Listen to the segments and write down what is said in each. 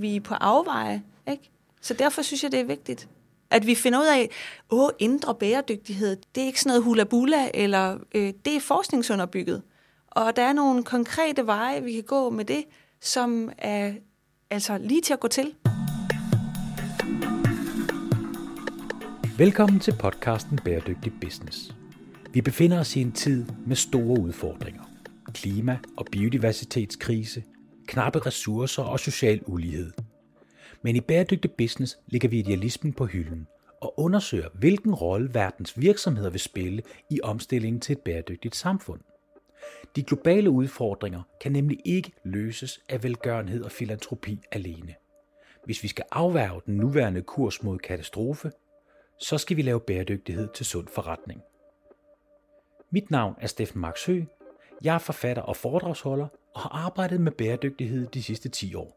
Vi er på afveje, ikke? Så derfor synes jeg, det er vigtigt, at vi finder ud af, åh, indre bæredygtighed, det er ikke sådan noget hula-bula, eller øh, det er forskningsunderbygget. Og der er nogle konkrete veje, vi kan gå med det, som er altså lige til at gå til. Velkommen til podcasten Bæredygtig Business. Vi befinder os i en tid med store udfordringer. Klima- og biodiversitetskrise, knappe ressourcer og social ulighed. Men i Bæredygtig Business ligger vi idealismen på hylden og undersøger, hvilken rolle verdens virksomheder vil spille i omstillingen til et bæredygtigt samfund. De globale udfordringer kan nemlig ikke løses af velgørenhed og filantropi alene. Hvis vi skal afværge den nuværende kurs mod katastrofe, så skal vi lave bæredygtighed til sund forretning. Mit navn er Steffen Max Jeg er forfatter og foredragsholder og har arbejdet med bæredygtighed de sidste 10 år.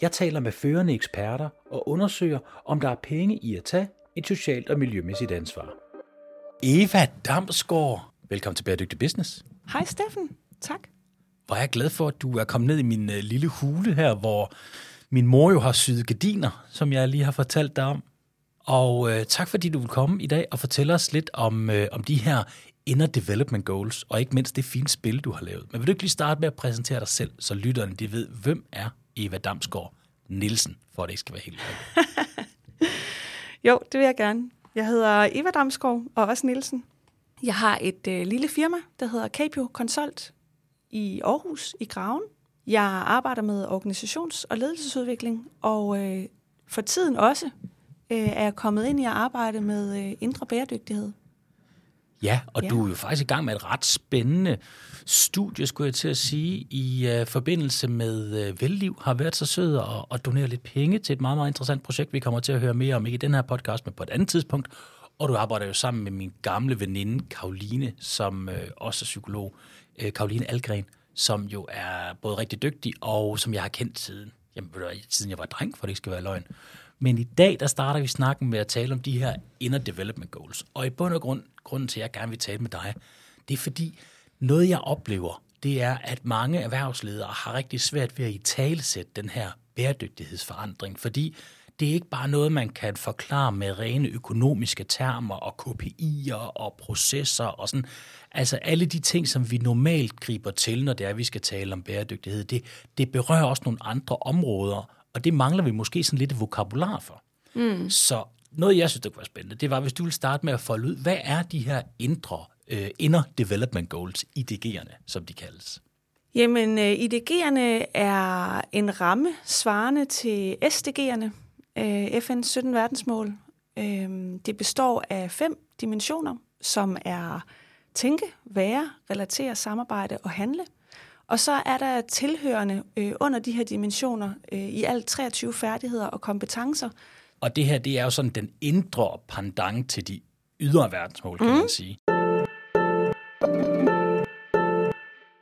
Jeg taler med førende eksperter og undersøger, om der er penge i at tage et socialt og miljømæssigt ansvar. Eva Damsgaard, velkommen til Bæredygtig Business. Hej Steffen, tak. Hvor er jeg glad for, at du er kommet ned i min uh, lille hule her, hvor min mor jo har syet gardiner, som jeg lige har fortalt dig om. Og uh, tak fordi du vil komme i dag og fortælle os lidt om, uh, om de her Inner Development Goals, og ikke mindst det fine spil, du har lavet. Men vil du ikke lige starte med at præsentere dig selv, så lytterne de ved, hvem er Eva Damsgaard Nielsen, for at det ikke skal være helt Jo, det vil jeg gerne. Jeg hedder Eva Damsgaard og også Nielsen. Jeg har et øh, lille firma, der hedder Capio Consult i Aarhus, i Graven. Jeg arbejder med organisations- og ledelsesudvikling, og øh, for tiden også øh, er jeg kommet ind i at arbejde med øh, indre bæredygtighed. Ja, og ja. du er jo faktisk i gang med et ret spændende studie, skulle jeg til at sige, i uh, forbindelse med uh, Velliv, har været så sød og, og donere lidt penge til et meget, meget interessant projekt, vi kommer til at høre mere om, ikke i den her podcast, men på et andet tidspunkt. Og du arbejder jo sammen med min gamle veninde, Karoline, som uh, også er psykolog, uh, Karoline Algren, som jo er både rigtig dygtig, og som jeg har kendt siden, jamen, siden jeg var dreng, for det ikke skal være løgn. Men i dag, der starter vi snakken med at tale om de her inner development goals. Og i bund og grund, grunden til, at jeg gerne vil tale med dig, det er fordi, noget jeg oplever, det er, at mange erhvervsledere har rigtig svært ved at i talesætte den her bæredygtighedsforandring, fordi det er ikke bare noget, man kan forklare med rene økonomiske termer og KPI'er og processer og sådan. Altså alle de ting, som vi normalt griber til, når det er, at vi skal tale om bæredygtighed, det, det berører også nogle andre områder, og det mangler vi måske sådan lidt vokabular for. Mm. Så noget, jeg synes, det kunne være spændende, det var, hvis du ville starte med at folde ud, hvad er de her indre, uh, inner development goals, IDG'erne, som de kaldes? Jamen, uh, IDG'erne er en ramme svarende til SDG'erne, uh, FN's 17 verdensmål. Det består af fem dimensioner, som er tænke, være, relatere, samarbejde og handle – og så er der tilhørende øh, under de her dimensioner øh, i alt 23 færdigheder og kompetencer. Og det her, det er jo sådan den indre pendant til de ydre verdensmål, kan mm. man sige.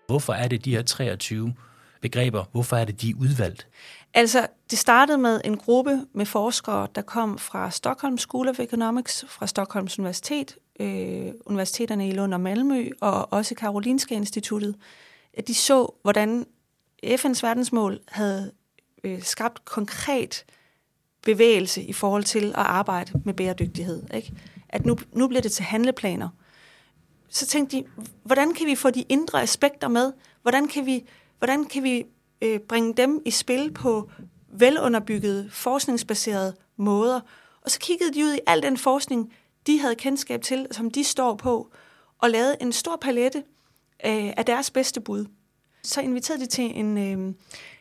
Hvorfor er det de her 23 begreber, hvorfor er det de udvalgt? Altså, det startede med en gruppe med forskere, der kom fra Stockholm School of Economics, fra Stockholms Universitet, øh, universiteterne i Lund og Malmø, og også Karolinska Instituttet, at de så, hvordan FN's verdensmål havde øh, skabt konkret bevægelse i forhold til at arbejde med bæredygtighed. Ikke? At nu, nu bliver det til handleplaner. Så tænkte de, hvordan kan vi få de indre aspekter med? Hvordan kan vi, hvordan kan vi øh, bringe dem i spil på velunderbyggede, forskningsbaserede måder? Og så kiggede de ud i al den forskning, de havde kendskab til, som de står på, og lavede en stor palette øh, af deres bedste bud. Så inviterede de til en, øh,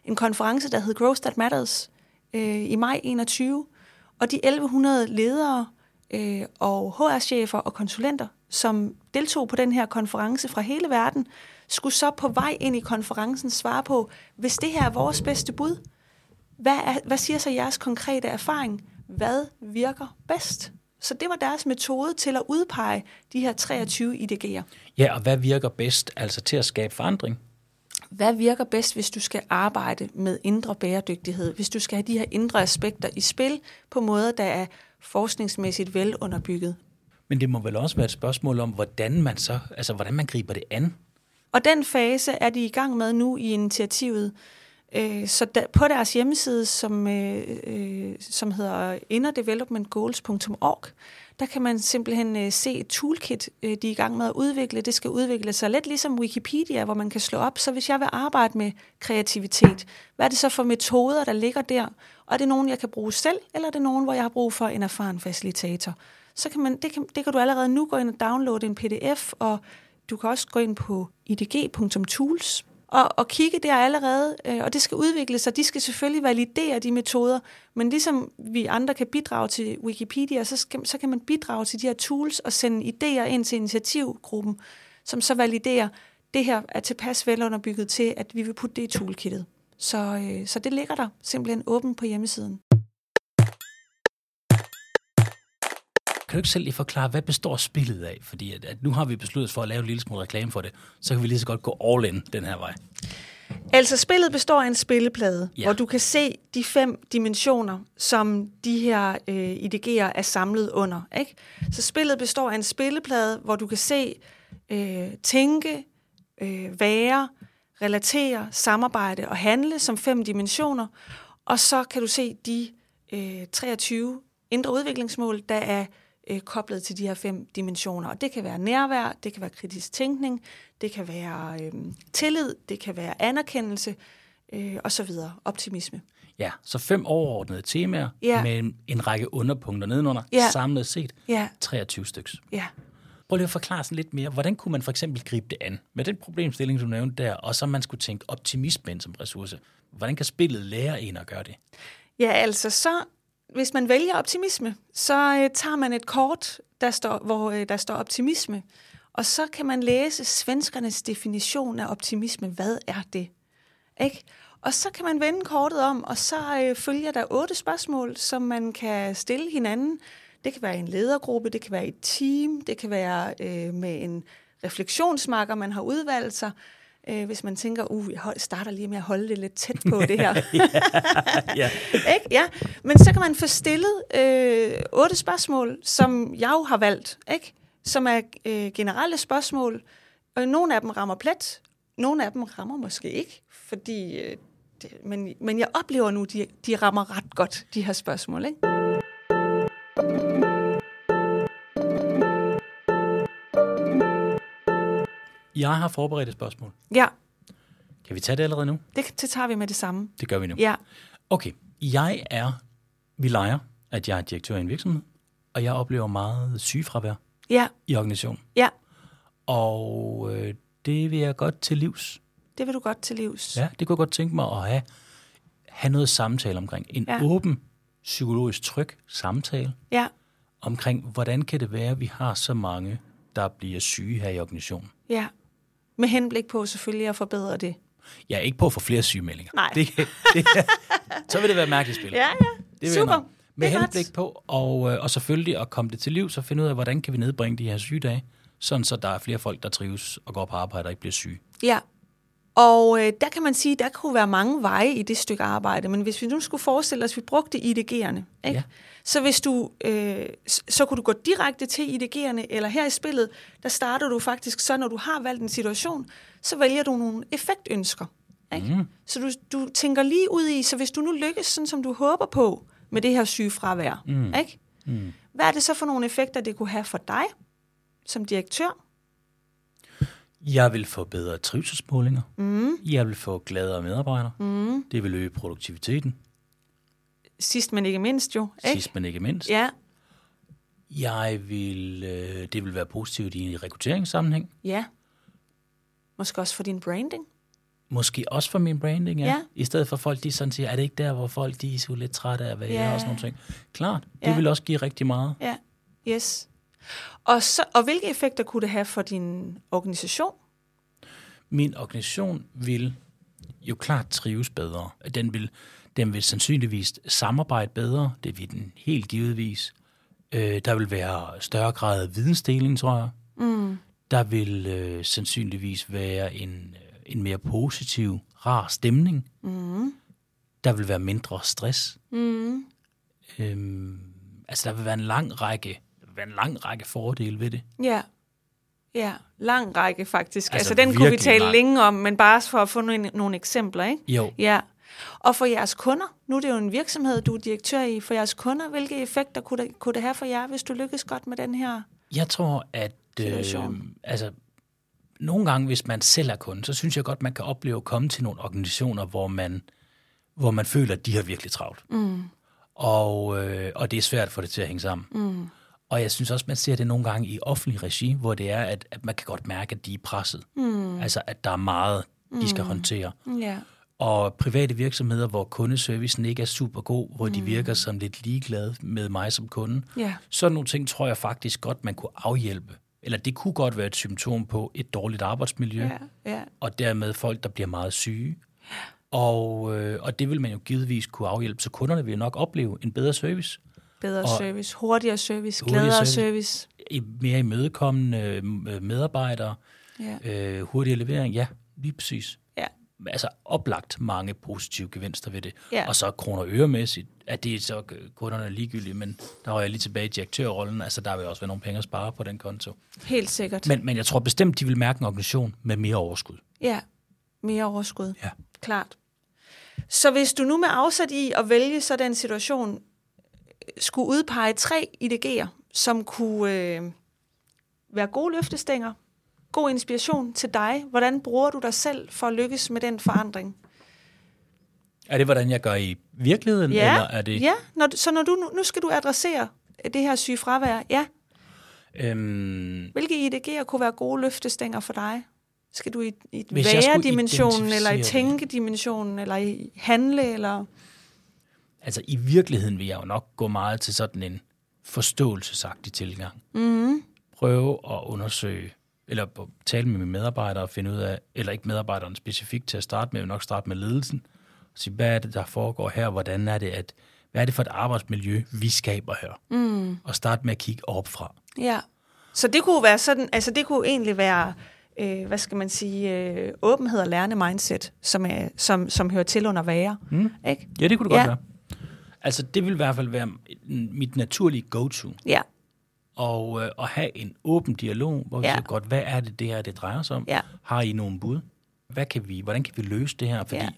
en konference, der hed Growth That Matters øh, i maj 21. Og de 1100 ledere øh, og HR-chefer og konsulenter, som deltog på den her konference fra hele verden, skulle så på vej ind i konferencen svare på, hvis det her er vores bedste bud, hvad, er, hvad siger så jeres konkrete erfaring? Hvad virker bedst? Så det var deres metode til at udpege de her 23 IDG'er. Ja, og hvad virker bedst altså til at skabe forandring? Hvad virker bedst, hvis du skal arbejde med indre bæredygtighed? Hvis du skal have de her indre aspekter i spil på måder, der er forskningsmæssigt velunderbygget? Men det må vel også være et spørgsmål om, hvordan man så, altså hvordan man griber det an? Og den fase er de i gang med nu i initiativet. Øh, så da, på deres hjemmeside, som, øh, øh, som hedder innerdevelopmentgoals.org, der kan man simpelthen øh, se et toolkit, øh, de er i gang med at udvikle. Det skal udvikle sig lidt ligesom Wikipedia, hvor man kan slå op. Så hvis jeg vil arbejde med kreativitet, hvad er det så for metoder, der ligger der? Og er det nogen, jeg kan bruge selv, eller er det nogen, hvor jeg har brug for en erfaren facilitator? Så kan man, det, kan, det kan du allerede nu gå ind og downloade en pdf, og du kan også gå ind på idg.tools og, og kigge der allerede, øh, og det skal udvikle sig. De skal selvfølgelig validere de metoder, men ligesom vi andre kan bidrage til Wikipedia, så, skal, så kan man bidrage til de her tools og sende idéer ind til initiativgruppen, som så validerer, det her er tilpas velunderbygget til, at vi vil putte det i toolkittet. Så, øh, så det ligger der simpelthen åbent på hjemmesiden. Du ikke selv lige forklare, hvad består spillet af? Fordi at, at nu har vi besluttet for at lave en lille smule reklame for det, så kan vi lige så godt gå all in den her vej. Altså, spillet består af en spilleplade, ja. hvor du kan se de fem dimensioner, som de her øh, IDG'er er samlet under. Ikke? Så spillet består af en spilleplade, hvor du kan se øh, tænke, øh, være, relatere, samarbejde og handle som fem dimensioner. Og så kan du se de øh, 23 indre udviklingsmål, der er øh, koblet til de her fem dimensioner. Og det kan være nærvær, det kan være kritisk tænkning, det kan være øh, tillid, det kan være anerkendelse øh, og så videre. Optimisme. Ja, så fem overordnede temaer Ja. med en række underpunkter nedenunder, Ja. samlet set Ja, 23 styks. ja. Prøv lige at forklare sådan lidt mere, hvordan kunne man for eksempel gribe det an med den problemstilling, du nævnte der, og så man skulle tænke optimisme ind som ressource. Hvordan kan spillet lære en at gøre det? Ja, altså så, hvis man vælger optimisme, så øh, tager man et kort, der står, hvor øh, der står optimisme, og så kan man læse svenskernes definition af optimisme. Hvad er det? Ikke? Og så kan man vende kortet om, og så øh, følger der otte spørgsmål, som man kan stille hinanden. Det kan være i en ledergruppe, det kan være i et team, det kan være øh, med en refleksionsmarker, man har udvalgt sig. Øh, hvis man tænker, uh, jeg starter lige med at holde det lidt tæt på det her. ja. Ikke? Ja. Men så kan man få stillet øh, otte spørgsmål, som jeg jo har valgt, ikke? som er øh, generelle spørgsmål. Og nogle af dem rammer plet, nogle af dem rammer måske ikke, fordi, øh, det, men, men jeg oplever nu, de, de rammer ret godt, de her spørgsmål. Ikke? Jeg har forberedt et spørgsmål. Ja, Kan vi tage det allerede nu? det, det tager vi med det samme. Det gør vi nu. Ja, Okay, jeg er, vi leger, at jeg er direktør i en virksomhed, og jeg oplever meget sygefravær ja, i organisationen. ja, Og øh, det vil jeg godt til livs. det vil du godt til livs. Ja, det kunne jeg godt tænke mig at have, have noget samtale omkring. En Ja. åben, psykologisk tryg samtale Ja, omkring, hvordan kan det være, at vi har så mange, der bliver syge her i organisationen. ja. Med henblik på selvfølgelig at forbedre det. Er ikke på at få flere sygemeldinger. Nej. Det, det, så vil det være mærkeligt spil. Ja, ja. Det Super. Med Det henblik på, og, øh, og selvfølgelig at komme det til liv, så finde ud af, hvordan kan vi nedbringe de her sygedage, sådan så der er flere folk, der trives og går på arbejde og ikke bliver syge. Ja, og øh, der kan man sige, der kunne være mange veje i det stykke arbejde, men hvis vi nu skulle forestille os, at vi brugte IDG'erne, ikke? Ja. så hvis du, øh, så kunne du gå direkte til IDG'erne, eller her i spillet, der starter du faktisk så, når du har valgt en situation, så vælger du nogle effektønsker. Ikke? Mm. Så du, du tænker lige ud i, så hvis du nu lykkes, sådan som du håber på, med det her sygefravær, mm. Ikke? Mm. hvad er det så for nogle effekter, det kunne have for dig som direktør? Jeg vil få bedre trivselsmålinger. Mm. Jeg vil få gladere medarbejdere. Mm. Det vil øge produktiviteten, Sidst men ikke mindst jo. Ikke? sidst men ikke mindst. Ja, Jeg vil, øh, det vil være positivt i en rekrutteringssammenhæng. Ja. Måske også for din branding. Måske også for min branding, ja. Ja. I stedet for folk, de sådan siger, er det ikke der, hvor folk de er så lidt trætte af at være Ja. og sådan nogle ting. Klart, det Ja. vil også give rigtig meget. Ja, yes. Og, så, og hvilke effekter kunne det have for din organisation? Min organisation vil jo klart trives bedre. Den vil, den vil sandsynligvis samarbejde bedre. Det vil den helt givetvis. Øh, der vil være større grad af vidensdeling, tror jeg. Mm. Der vil øh, sandsynligvis være en, en mere positiv, rar stemning. Mm. Der vil være mindre stress. Mm. Øhm, altså, der vil være en lang række, være en lang række fordele ved det. Ja. Ja, lang række faktisk. Altså, Altså, den kunne vi tale lang. længe om, men bare for at få nogle, nogle eksempler, ikke? Jo, Ja. Og for jeres kunder, nu er det jo en virksomhed, du er direktør i, for jeres kunder, hvilke effekter kunne det, kunne det have for jer, hvis du lykkes godt med den her Jeg tror, at øh, altså, nogle gange, hvis man selv er kunde, så synes jeg godt, man kan opleve at komme til nogle organisationer, hvor man, hvor man føler, at de har virkelig travlt. Mm. Og, øh, og det er svært at få det til at hænge sammen. Mm. Og jeg synes også, man ser det nogle gange i offentlig regi, hvor det er, at, at man kan godt mærke, at de er presset. Mm. Altså, at der er meget, de skal håndtere. Ja. Og private virksomheder, hvor kundeservicen ikke er super god, hvor de virker som lidt ligeglade med mig som kunde, Ja. sådan nogle ting tror jeg faktisk godt, man kunne afhjælpe. Eller det kunne godt være et symptom på et dårligt arbejdsmiljø, Ja, ja. og dermed folk, der bliver meget syge. Og, øh, og det vil man jo givetvis kunne afhjælpe, så kunderne vil nok opleve en bedre service, Bedre Og- service, hurtigere service, Hurtigere gladere service. service. i mere imødekommende øh, medarbejdere, Ja. øh, hurtigere levering, ja, lige præcis. Ja. Altså oplagt mange positive gevinster ved det. Ja. Og så kroner øremæssigt, at det er så øh, kunderne ligegyldige, men der var jeg lige tilbage i direktørrollen, altså der vil også være nogle penge at spare på den konto. Helt sikkert. Men, men jeg tror bestemt, de vil mærke en organisation med mere overskud. Ja, mere overskud. Ja. Klart. Så hvis du nu med afsæt i at vælge så den situation, skulle udpege tre IDG'er, som kunne øh, være gode løftestænger, god inspiration til dig, hvordan bruger du dig selv for at lykkes med den forandring? Er det, hvordan jeg gør i virkeligheden, Ja, eller er det... ja når, så når du, nu- skal du adressere det her syge fravær. Ja, Øhm, hvilke IDG'er kunne være gode løftestænger for dig? Skal du i, i være-dimensionen, eller i tænkedimensionen, eller i handle, eller... altså i virkeligheden vil jeg jo nok gå meget til sådan en forståelsesagtig tilgang. Mm, Prøve at undersøge, eller tale med mine medarbejdere og finde ud af, eller ikke medarbejderne specifikt til at starte med, vil nok starte med ledelsen. Og sige, hvad er det, der foregår her? Hvordan er det, at, hvad er det for et arbejdsmiljø, vi skaber her? Mm. Og starte med at kigge opfra. Ja. Så det kunne være sådan, altså det kunne egentlig være, øh, hvad skal man sige, øh, åbenhed og lærende mindset, som, er, som, som hører til under være. Mm. Ikke? Ja, det kunne det godt Ja. være. Altså, det vil i hvert fald være mit naturlige go-to. Ja, og øh, at have en åben dialog, hvor vi Ja. siger godt, hvad er det, det her det drejer sig om? Ja. Har I nogle bud? Hvad kan vi, hvordan kan vi løse det her? Fordi Ja.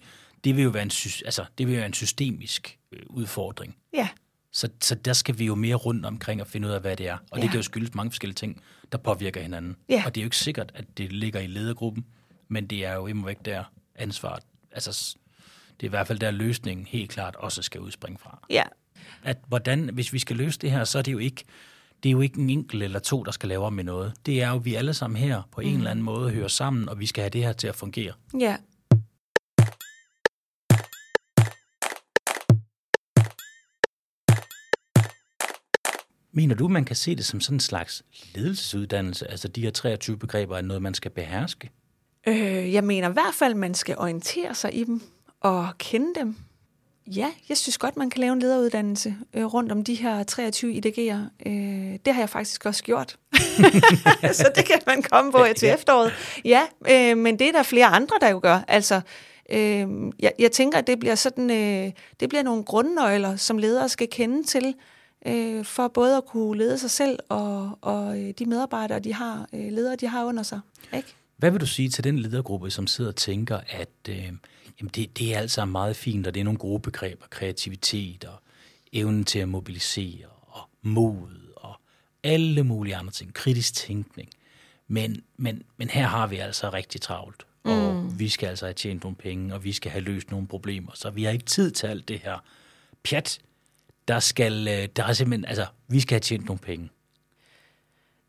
det vil jo være en, altså, det vil jo være en systemisk øh, udfordring. ja, Så, så der skal vi jo mere rundt omkring og finde ud af, hvad det er. Og ja. Det kan jo skyldes mange forskellige ting, der påvirker hinanden. Ja. Og det er jo ikke sikkert, at det ligger i ledergruppen, men det er jo imod væk der ansvaret. Altså, det er i hvert fald der løsningen helt klart også skal udspringe fra ja, at hvordan, hvis vi skal løse det her, så er det jo ikke, det er jo ikke en enkelt eller to, der skal lave om med noget. Det er jo, at vi alle sammen her på en eller anden måde hører sammen, og vi skal have det her til at fungere. ja. Mener du, man kan se det som sådan en slags ledelsesuddannelse? Altså de her 23 begreber er noget, man skal beherske? Øh, jeg mener i hvert fald, man skal orientere sig i dem og kende dem. Ja, jeg synes godt, man kan lave en lederuddannelse øh, rundt om de her 23 IDG'er. Øh, det har jeg faktisk også gjort. så det kan man komme på til efteråret. Ja, øh, men det er der flere andre, der jo gør. Altså, øh, jeg, jeg tænker, at det bliver sådan, øh, det bliver nogle grundnøgler, som ledere skal kende til, øh, for både at kunne lede sig selv og, og øh, de medarbejdere, de har, øh, ledere, de har under sig. Ikke? Hvad vil du sige til den ledergruppe, som sidder og tænker, at øh, jamen det, det er alt sammen meget fint, og det er nogle gode begreber, kreativitet og evnen til at mobilisere og mod og alle mulige andre ting, kritisk tænkning. Men, men, men her har vi altså rigtig travlt, og mm. vi skal altså have tjent nogle penge, og vi skal have løst nogle problemer, så vi har ikke tid til alt det her pjat. Der skal, øh, der er simpelthen, altså, vi skal have tjent nogle penge.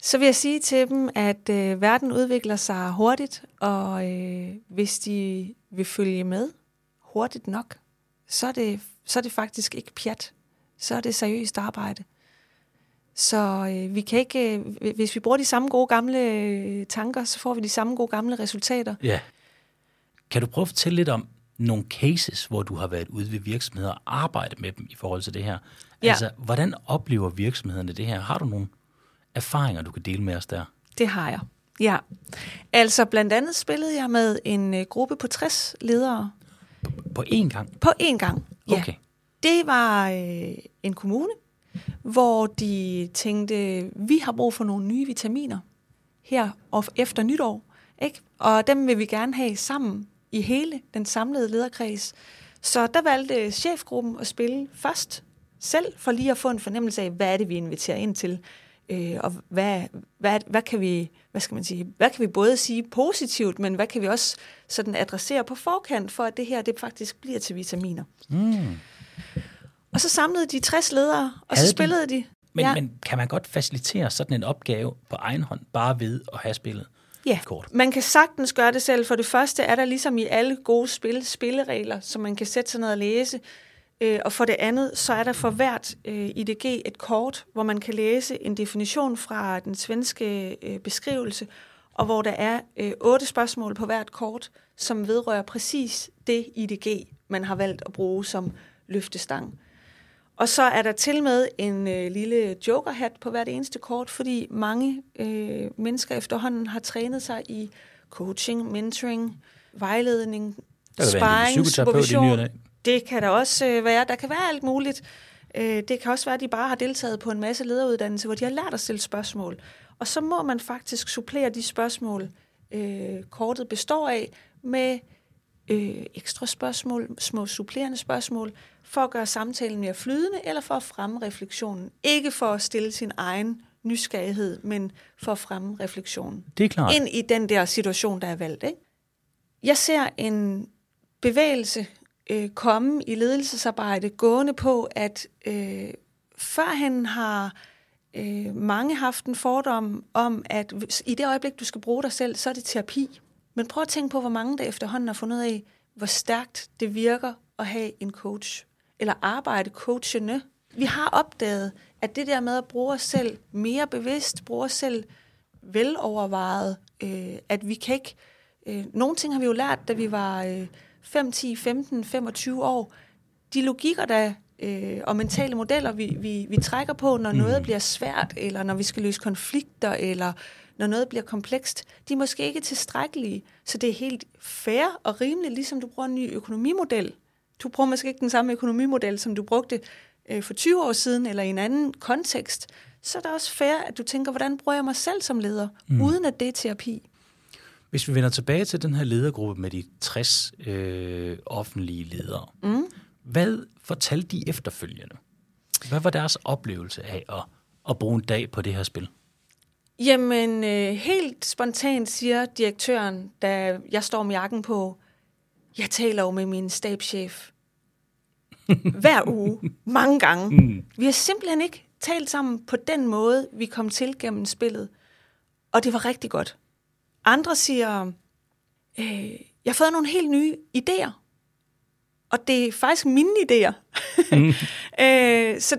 Så vil jeg sige til dem, at øh, verden udvikler sig hurtigt, og øh, hvis de vil følge med hurtigt nok, så er, det, så er det faktisk ikke pjat. Så er det seriøst arbejde. Så øh, vi kan ikke, øh, hvis vi bruger de samme gode gamle øh, tanker, så får vi de samme gode gamle resultater. Ja. Kan du prøve at fortælle lidt om nogle cases, hvor du har været ude ved virksomheder og arbejdet med dem i forhold til det her? Ja. Altså, hvordan oplever virksomhederne det her? Har du nogle erfaringer, du kan dele med os der? Det har jeg. Ja. Altså blandt andet spillede jeg med en øh, gruppe på 60 ledere På én gang? på én gang. Ja. Okay. Det var øh, en kommune, hvor de tænkte, vi har brug for nogle nye vitaminer her og efter nytår. Ikke? Og dem vil vi gerne have sammen i hele den samlede lederkreds. Så der valgte chefgruppen at spille først selv, for lige at få en fornemmelse af, hvad er det, vi inviterer ind til, øh, og hvad, hvad, hvad, kan vi, hvad skal man sige, hvad kan vi både sige positivt, men hvad kan vi også sådan adressere på forkant, for at det her det faktisk bliver til vitaminer. Mm. Og så samlede de 60 ledere, og Havde så spillede de. de men, ja. men kan man godt facilitere sådan en opgave på egen hånd, bare ved at have spillet? Ja, kort. man kan sagtens gøre det selv. For det første er der ligesom i alle gode spil, spilleregler, som man kan sætte sig ned og læse. Øh, og for det andet, så er der for hvert øh, IDG et kort, hvor man kan læse en definition fra den svenske øh, beskrivelse, og hvor der er otte spørgsmål på hvert kort, som vedrører præcis det IDG, man har valgt at bruge som løftestang. Og så er der til med en øh, lille jokerhat på hvert eneste kort, fordi mange øh, mennesker efterhånden har trænet sig i coaching, mentoring, vejledning, sparring, supervision. Det kan der også øh, være. Der kan være alt muligt. Øh, det kan også være, at de bare har deltaget på en masse lederuddannelse, hvor de har lært at stille spørgsmål. Og så må man faktisk supplere de spørgsmål, øh, kortet består af, med øh, ekstra spørgsmål, små supplerende spørgsmål, for at gøre samtalen mere flydende, eller for at fremme refleksionen. Ikke for at stille sin egen nysgerrighed, men for at fremme refleksionen. Det er klart. Ind i den der situation, der er valgt. Ikke? Jeg ser en bevægelse øh, komme i ledelsesarbejde, gående på, at øh, førhen har øh, mange haft en fordom om, at i det øjeblik, du skal bruge dig selv, så er det terapi. Men prøv at tænke på, hvor mange der efterhånden har fundet ud af, hvor stærkt det virker at have en coach eller arbejde coachende. Vi har opdaget, at det der med at bruge os selv mere bevidst, bruge os selv velovervejet, øh, at vi kan ikke... Øh, nogle ting har vi jo lært, da vi var øh, 5, 10, 15, 25 år. De logikker, der øh, og mentale modeller, vi, vi, vi trækker på, når mm. noget bliver svært, eller når vi skal løse konflikter, eller når noget bliver komplekst, de er måske ikke tilstrækkelige. Så det er helt fair og rimeligt, ligesom du bruger en ny økonomimodel, du bruger måske ikke den samme økonomimodel, som du brugte øh, for 20 år siden, eller i en anden kontekst, så er det også fair, at du tænker, hvordan bruger jeg mig selv som leder, mm. uden at det er terapi. Hvis vi vender tilbage til den her ledergruppe med de 60 øh, offentlige ledere, mm. hvad fortalte de efterfølgende? Hvad var deres oplevelse af at, at bruge en dag på det her spil? Jamen, øh, helt spontant siger direktøren, da jeg står med jakken på, jeg taler jo med min stabschef hver uge, mange gange. Mm. Vi har simpelthen ikke talt sammen på den måde, vi kom til gennem spillet. Og det var rigtig godt. Andre siger, øh, jeg har fået nogle helt nye idéer. Og det er faktisk mine idéer. Mm. øh, så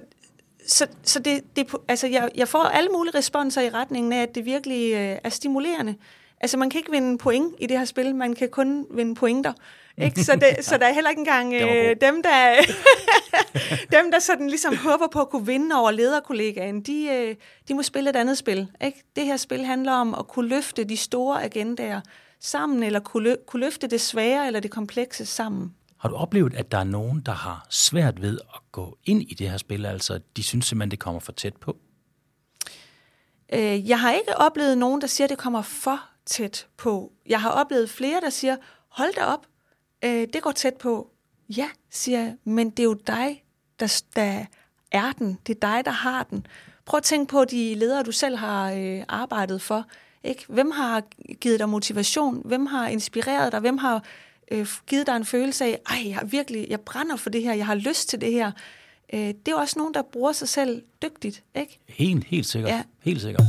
så, så det, det, altså jeg, jeg får alle mulige responser i retningen af, at det virkelig øh, er stimulerende. Altså man kan ikke vinde point i det her spil, man kan kun vinde pointer. Ikke? Så, det, så der er heller ikke engang øh, dem, der, dem, der sådan ligesom håber på at kunne vinde over lederkollegaen, de, øh, de må spille et andet spil. Ikke? Det her spil handler om at kunne løfte de store agendaer sammen, eller kunne, lø- kunne løfte det svære eller det komplekse sammen. Har du oplevet, at der er nogen, der har svært ved at gå ind i det her spil? Altså, de synes simpelthen, det kommer for tæt på? Øh, jeg har ikke oplevet nogen, der siger, at det kommer for tæt på. Jeg har oplevet flere, der siger, hold da op, øh, det går tæt på. Ja, siger jeg, men det er jo dig, der, der er den. Det er dig, der har den. Prøv at tænke på de ledere, du selv har øh, arbejdet for. Ikke? Hvem har givet dig motivation? Hvem har inspireret dig? Hvem har øh, givet dig en følelse af, ej, jeg, virkelig, jeg brænder for det her, jeg har lyst til det her. Øh, det er jo også nogen, der bruger sig selv dygtigt, ikke? Helt, helt sikkert. Ja. Helt sikkert.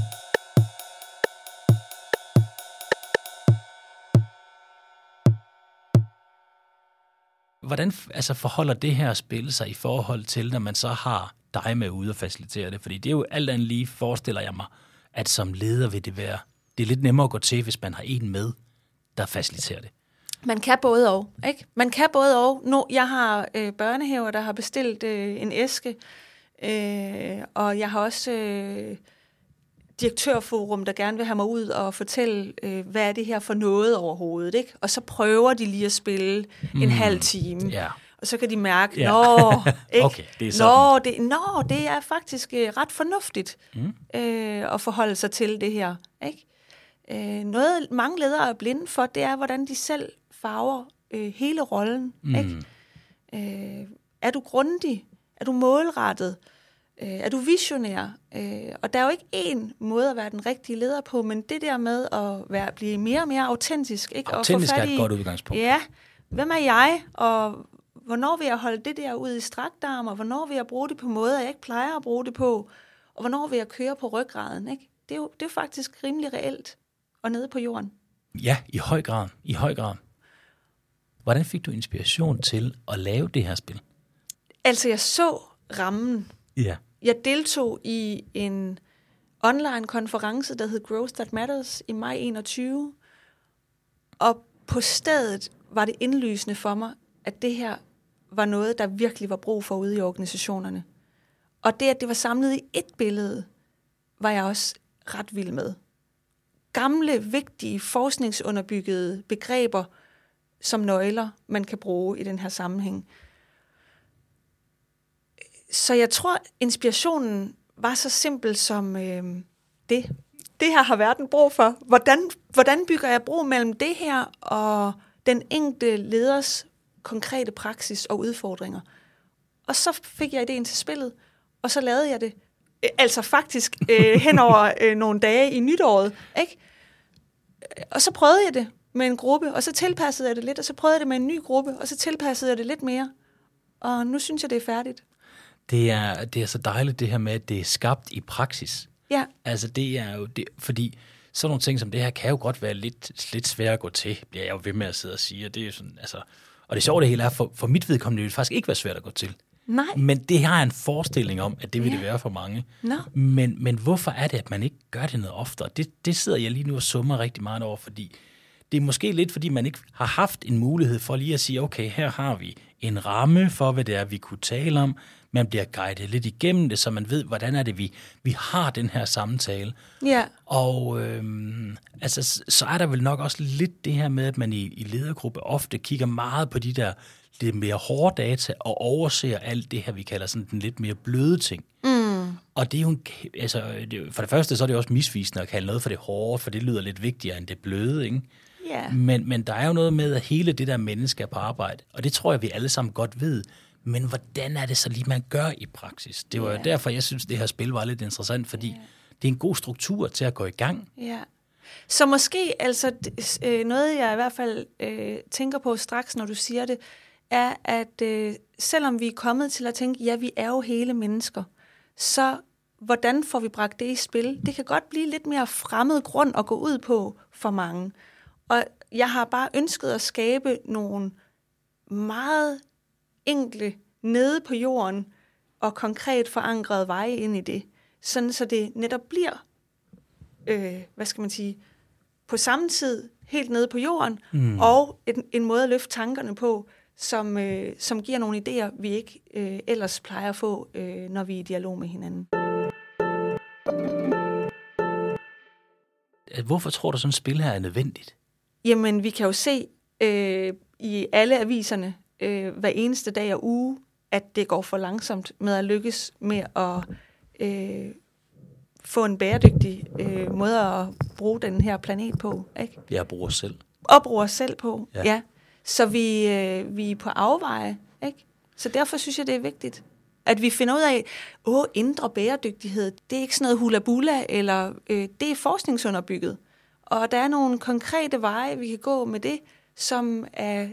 Hvordan altså, forholder det her spil sig i forhold til, når man så har dig med ude og facilitere det? Fordi det er jo alt andet lige, forestiller jeg mig, at som leder vil det være, det er lidt nemmere at gå til, hvis man har en med, der faciliterer det. Man kan både og, ikke? Man kan både og. Nu, jeg har øh, børnehaver, der har bestilt øh, en æske, øh, og jeg har også øh, direktørforum, der gerne vil have mig ud og fortælle, øh, hvad er det her for noget overhovedet, ikke? Og så prøver de lige at spille mm. en halv time. Yeah. Og så kan de mærke, yeah. nå, ikke? okay, det er sådan. Nå, det, nå, det er faktisk øh, ret fornuftigt mm. øh, at forholde sig til det her, ikke? Øh, noget, mange ledere er blinde for, det er, hvordan de selv farver øh, hele rollen. Mm. Ikke? Øh, er du grundig? Er du målrettet? Øh, er du visionær? Øh, og der er jo ikke én måde at være den rigtige leder på, men det der med at være, blive mere og mere autentisk. Ikke? Autentisk og er et godt udgangspunkt. Ja, hvem er jeg, og hvornår vil jeg holde det der ud i strakt arm, og hvornår vil jeg bruge det på måder, jeg ikke plejer at bruge det på, og hvornår vil jeg køre på ryggraden. Ikke? Det, er jo, det er jo faktisk rimelig reelt og nede på jorden. Ja, i høj grad. I høj grad. Hvordan fik du inspiration til at lave det her spil? Altså, jeg så rammen. Ja. Jeg deltog i en online konference, der hed Growth That Matters i maj 21. Og på stedet var det indlysende for mig, at det her var noget, der virkelig var brug for ude i organisationerne. Og det, at det var samlet i et billede, var jeg også ret vild med. Gamle, vigtige, forskningsunderbyggede begreber som nøgler, man kan bruge i den her sammenhæng. Så jeg tror, inspirationen var så simpel som øh, det. Det her har verden brug for. Hvordan, hvordan bygger jeg bro mellem det her og den enkelte leders konkrete praksis og udfordringer? Og så fik jeg ideen til spillet, og så lavede jeg det. Altså faktisk øh, hen over øh, nogle dage i nytåret. Ikke? Og så prøvede jeg det med en gruppe, og så tilpassede jeg det lidt, og så prøvede jeg det med en ny gruppe, og så tilpassede jeg det lidt mere. Og nu synes jeg, det er færdigt. Det er, det er så dejligt det her med, at det er skabt i praksis. Ja. Altså det er jo, det, fordi sådan nogle ting som det her kan jo godt være lidt, lidt svære at gå til, bliver jeg jo ved med at sidde og sige. Og det er sådan, altså, og det sjove det hele er, for, for mit vedkommende det vil faktisk ikke være svært at gå til. Nej. Men det har jeg en forestilling om, at det vil ja. det være for mange. No. Men, men hvorfor er det, at man ikke gør det noget oftere? Det, det sidder jeg lige nu og summer rigtig meget over, fordi det er måske lidt, fordi man ikke har haft en mulighed for lige at sige, okay, her har vi en ramme for, hvad det er, vi kunne tale om. Man bliver guidet lidt igennem det, så man ved, hvordan er det, vi, vi har den her samtale. Ja. Og øhm, altså, så er der vel nok også lidt det her med, at man i, i ledergruppe ofte kigger meget på de der lidt mere hårde data og overser alt det her, vi kalder sådan den lidt mere bløde ting. Mm. Og det er jo en, altså, for det første så er det også misvisende at kalde noget for det hårde, for det lyder lidt vigtigere end det bløde, ikke? Yeah. Men, men der er jo noget med, at hele det der menneske er på arbejde, og det tror jeg, vi alle sammen godt ved. Men hvordan er det så lige, man gør i praksis? Det var yeah. jo derfor, jeg synes, det her spil var lidt interessant, fordi yeah. det er en god struktur til at gå i gang. Ja. Så måske, altså øh, noget, jeg i hvert fald øh, tænker på straks, når du siger det, er, at øh, selvom vi er kommet til at tænke, ja, vi er jo hele mennesker, så hvordan får vi bragt det i spil? Det kan godt blive lidt mere fremmed grund at gå ud på for mange. Og jeg har bare ønsket at skabe nogle meget enkle, nede på jorden og konkret forankrede veje ind i det. Sådan så det netop bliver, øh, hvad skal man sige, på samme tid helt nede på jorden, mm. og en, en måde at løfte tankerne på, som, øh, som giver nogle idéer, vi ikke øh, ellers plejer at få, øh, når vi er i dialog med hinanden. Hvorfor tror du, sådan et spil her er nødvendigt? Jamen, vi kan jo se øh, i alle aviserne øh, hver eneste dag og uge, at det går for langsomt med at lykkes med at øh, få en bæredygtig øh, måde at bruge den her planet på. Ikke? Jeg bruger selv. Og bruger selv på, ja. ja. Så vi, øh, vi er på afveje. Ikke? Så derfor synes jeg, det er vigtigt, at vi finder ud af, åh, indre bæredygtighed, det er ikke sådan noget hula-bula, eller øh, det er forskningsunderbygget. Og der er nogle konkrete veje, vi kan gå med det, som er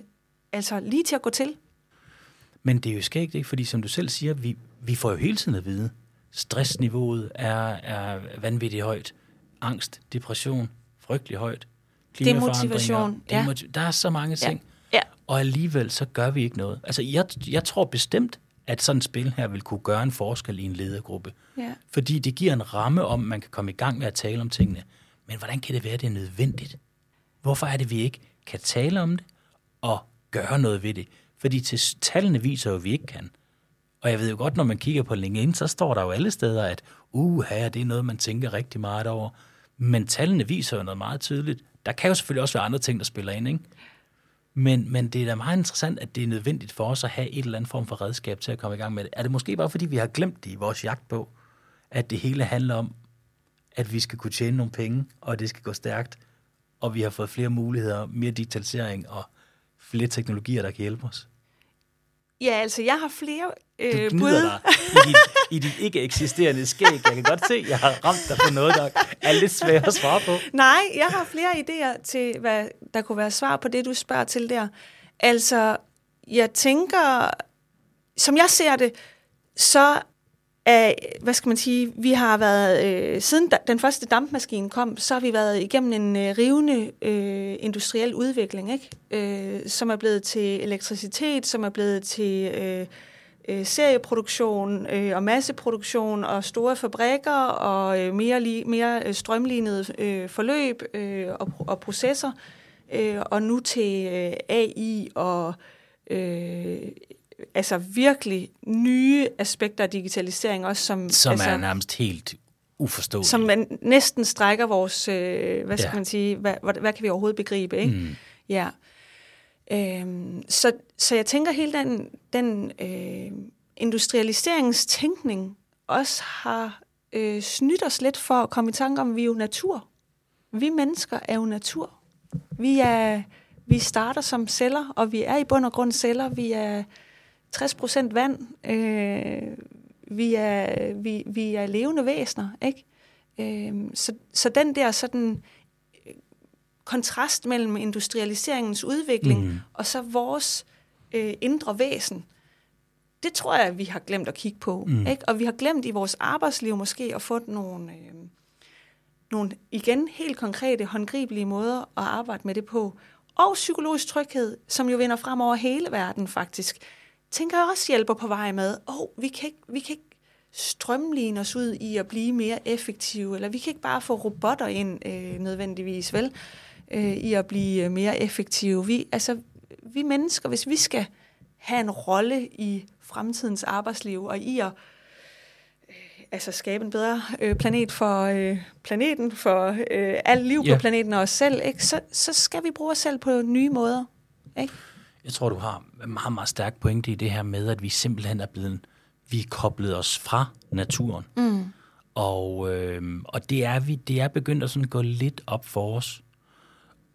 altså lige til at gå til. Men det er jo skægt, ikke? Fordi som du selv siger, vi, vi får jo hele tiden at vide, stressniveauet er, er vanvittigt højt. Angst, depression, frygtelig højt. Demotivation, ja. Demotiv- der er så mange ting. Ja. Ja. Og alligevel så gør vi ikke noget. Altså, jeg, jeg tror bestemt, at sådan et spil her vil kunne gøre en forskel i en ledergruppe. Ja. Fordi det giver en ramme om, man kan komme i gang med at tale om tingene. Men hvordan kan det være, at det er nødvendigt? Hvorfor er det, vi ikke kan tale om det og gøre noget ved det? Fordi til tallene viser jo, at vi ikke kan. Og jeg ved jo godt, når man kigger på LinkedIn, så står der jo alle steder, at uha, det er noget, man tænker rigtig meget over. Men tallene viser jo noget meget tydeligt. Der kan jo selvfølgelig også være andre ting, der spiller ind, ikke? Men, men det er da meget interessant, at det er nødvendigt for os at have et eller andet form for redskab til at komme i gang med det. Er det måske bare, fordi vi har glemt det i vores jagt på, at det hele handler om at vi skal kunne tjene nogle penge, og det skal gå stærkt, og vi har fået flere muligheder, mere digitalisering og flere teknologier, der kan hjælpe os. Ja, altså, jeg har flere øh, Du bud. dig i dit, i dit ikke eksisterende skæg. Jeg kan godt se, at jeg har ramt dig på noget, der er lidt svært at svare på. Nej, jeg har flere idéer til, hvad der kunne være svar på det, du spørger til der. Altså, jeg tænker, som jeg ser det, så af, hvad skal man sige, vi har været, øh, siden da, den første dampmaskine kom, så har vi været igennem en øh, rivende øh, industriel udvikling, ikke? Øh, som er blevet til elektricitet, som er blevet til øh, øh, serieproduktion øh, og masseproduktion og store fabrikker og øh, mere, li, mere øh, strømlignede øh, forløb øh, og, og processer, øh, og nu til øh, AI og øh, altså virkelig nye aspekter af digitalisering også, som, Som altså, er nærmest helt uforståeligt. som man næsten strækker vores, øh, hvad skal Ja. man sige, hvad, hvad, hvad kan vi overhovedet begribe, ikke? Mm. Ja. Øhm, så, så jeg tænker, hele den, den øh, industrialiseringstænkning også har øh, snydt os lidt for at komme i tanke om, at vi er jo natur. Vi mennesker er jo natur. Vi, er, vi starter som celler, og vi er i bund og grund celler. Vi er 60 procent vand. Øh, vi, er, vi, vi er levende væsener, ikke? Øh, så, så den der sådan øh, kontrast mellem industrialiseringens udvikling Mm. og så vores øh, indre væsen, det tror jeg, vi har glemt at kigge på. Mm. Mm. Ikke? Og vi har glemt i vores arbejdsliv måske at få nogle, øh, nogle igen helt konkrete, håndgribelige måder at arbejde med det på. Og psykologisk tryghed, som jo vinder frem over hele verden faktisk, tænker jeg også hjælper på vej med. Åh, oh, vi, kan ikke, vi kan ikke strømline os ud i at blive mere effektive, eller vi kan ikke bare få robotter ind øh, nødvendigvis, vel, øh, i at blive øh, mere effektive. Vi, altså, vi mennesker, hvis vi skal have en rolle i fremtidens arbejdsliv, og i at øh, altså skabe en bedre øh, planet for øh, planeten, for øh, alt liv Ja. på planeten og os selv, ikke? Så, så skal vi bruge os selv på nye måder. Ikke? Jeg tror, du har en meget, meget stærk pointe i det her med, at vi simpelthen er blevet, vi er koblet os fra naturen. Mm. Og, øh, og det, er vi, det er begyndt at sådan gå lidt op for os.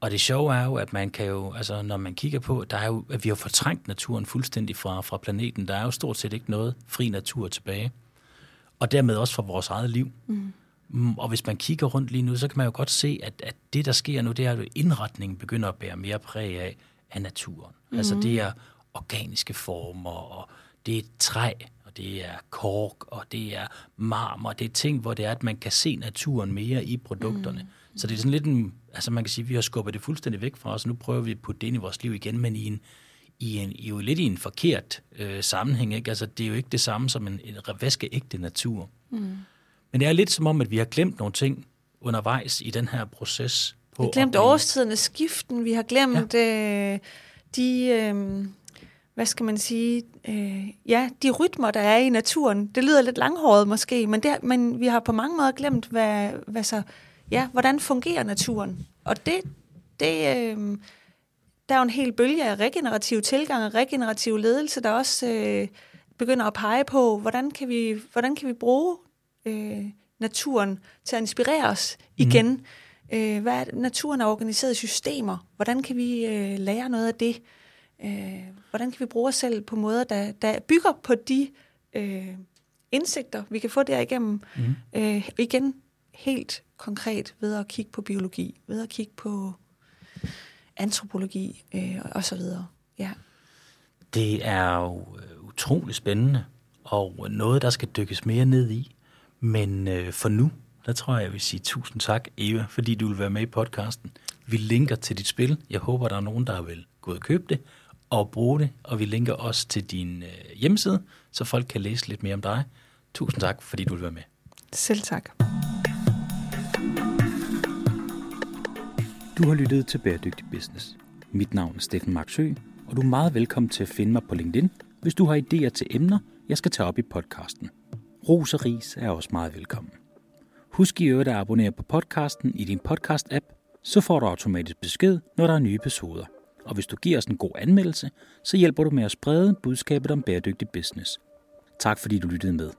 Og det sjove er jo, at man kan jo, altså når man kigger på, der er jo, at vi har fortrængt naturen fuldstændig fra, fra planeten. Der er jo stort set ikke noget fri natur tilbage. Og dermed også for vores eget liv. Mm. Og hvis man kigger rundt lige nu, så kan man jo godt se, at, at det, der sker nu, det er, at indretningen begynder at bære mere præg af, af naturen. Mm. Altså det er organiske former, og det er træ, og det er kork, og det er marmor. Det er ting, hvor det er, at man kan se naturen mere i produkterne. Mm. Så det er sådan lidt en, altså man kan sige, at vi har skubbet det fuldstændig væk fra os, og nu prøver vi at putte det ind i vores liv igen, men i en, i en, i jo lidt i en forkert øh, sammenhæng. Ikke? Altså, det er jo ikke det samme som en, en vaskeægte natur. Mm. Men det er lidt som om, at vi har glemt nogle ting undervejs i den her proces. På Vi har glemt årstidernes skiften, vi har glemt ja. øh, de, øh, hvad skal man sige, øh, ja, de rytmer, der er i naturen. Det lyder lidt langhåret måske, men, det, men vi har på mange måder glemt, hvad, hvad så, ja, hvordan fungerer naturen. Og det, det øh, der er jo en hel bølge af regenerativ tilgang og regenerativ ledelse, der også øh, begynder at pege på, hvordan kan vi, hvordan kan vi bruge øh, naturen til at inspirere os igen. Mm. Øh, hvad er det? Naturen er organiseret i systemer. Hvordan kan vi øh, lære noget af det? Øh, hvordan kan vi bruge os selv på måder, der, der bygger på de øh, indsigter, vi kan få derigennem? Mm. Øh, igen, helt konkret ved at kigge på biologi, ved at kigge på antropologi øh, og så videre. Ja. Det er jo øh, utrolig spændende, og noget, der skal dykkes mere ned i. Men øh, for nu, der tror jeg, jeg vil sige tusind tak, Eva, fordi du vil være med i podcasten. Vi linker til dit spil. Jeg håber, der er nogen, der vil gå ud og købe det og bruge det. Og vi linker også til din øh, hjemmeside, så folk kan læse lidt mere om dig. Tusind tak, fordi du vil være med. Selv tak. Du har lyttet til Bæredygtig Business. Mit navn er Steffen Marksø, og du er meget velkommen til at finde mig på LinkedIn, hvis du har idéer til emner, jeg skal tage op i podcasten. Ros og ris er også meget velkommen. Husk i øvrigt at abonnere på podcasten i din podcast-app, så får du automatisk besked, når der er nye episoder. Og hvis du giver os en god anmeldelse, så hjælper du med at sprede budskabet om bæredygtig business. Tak fordi du lyttede med.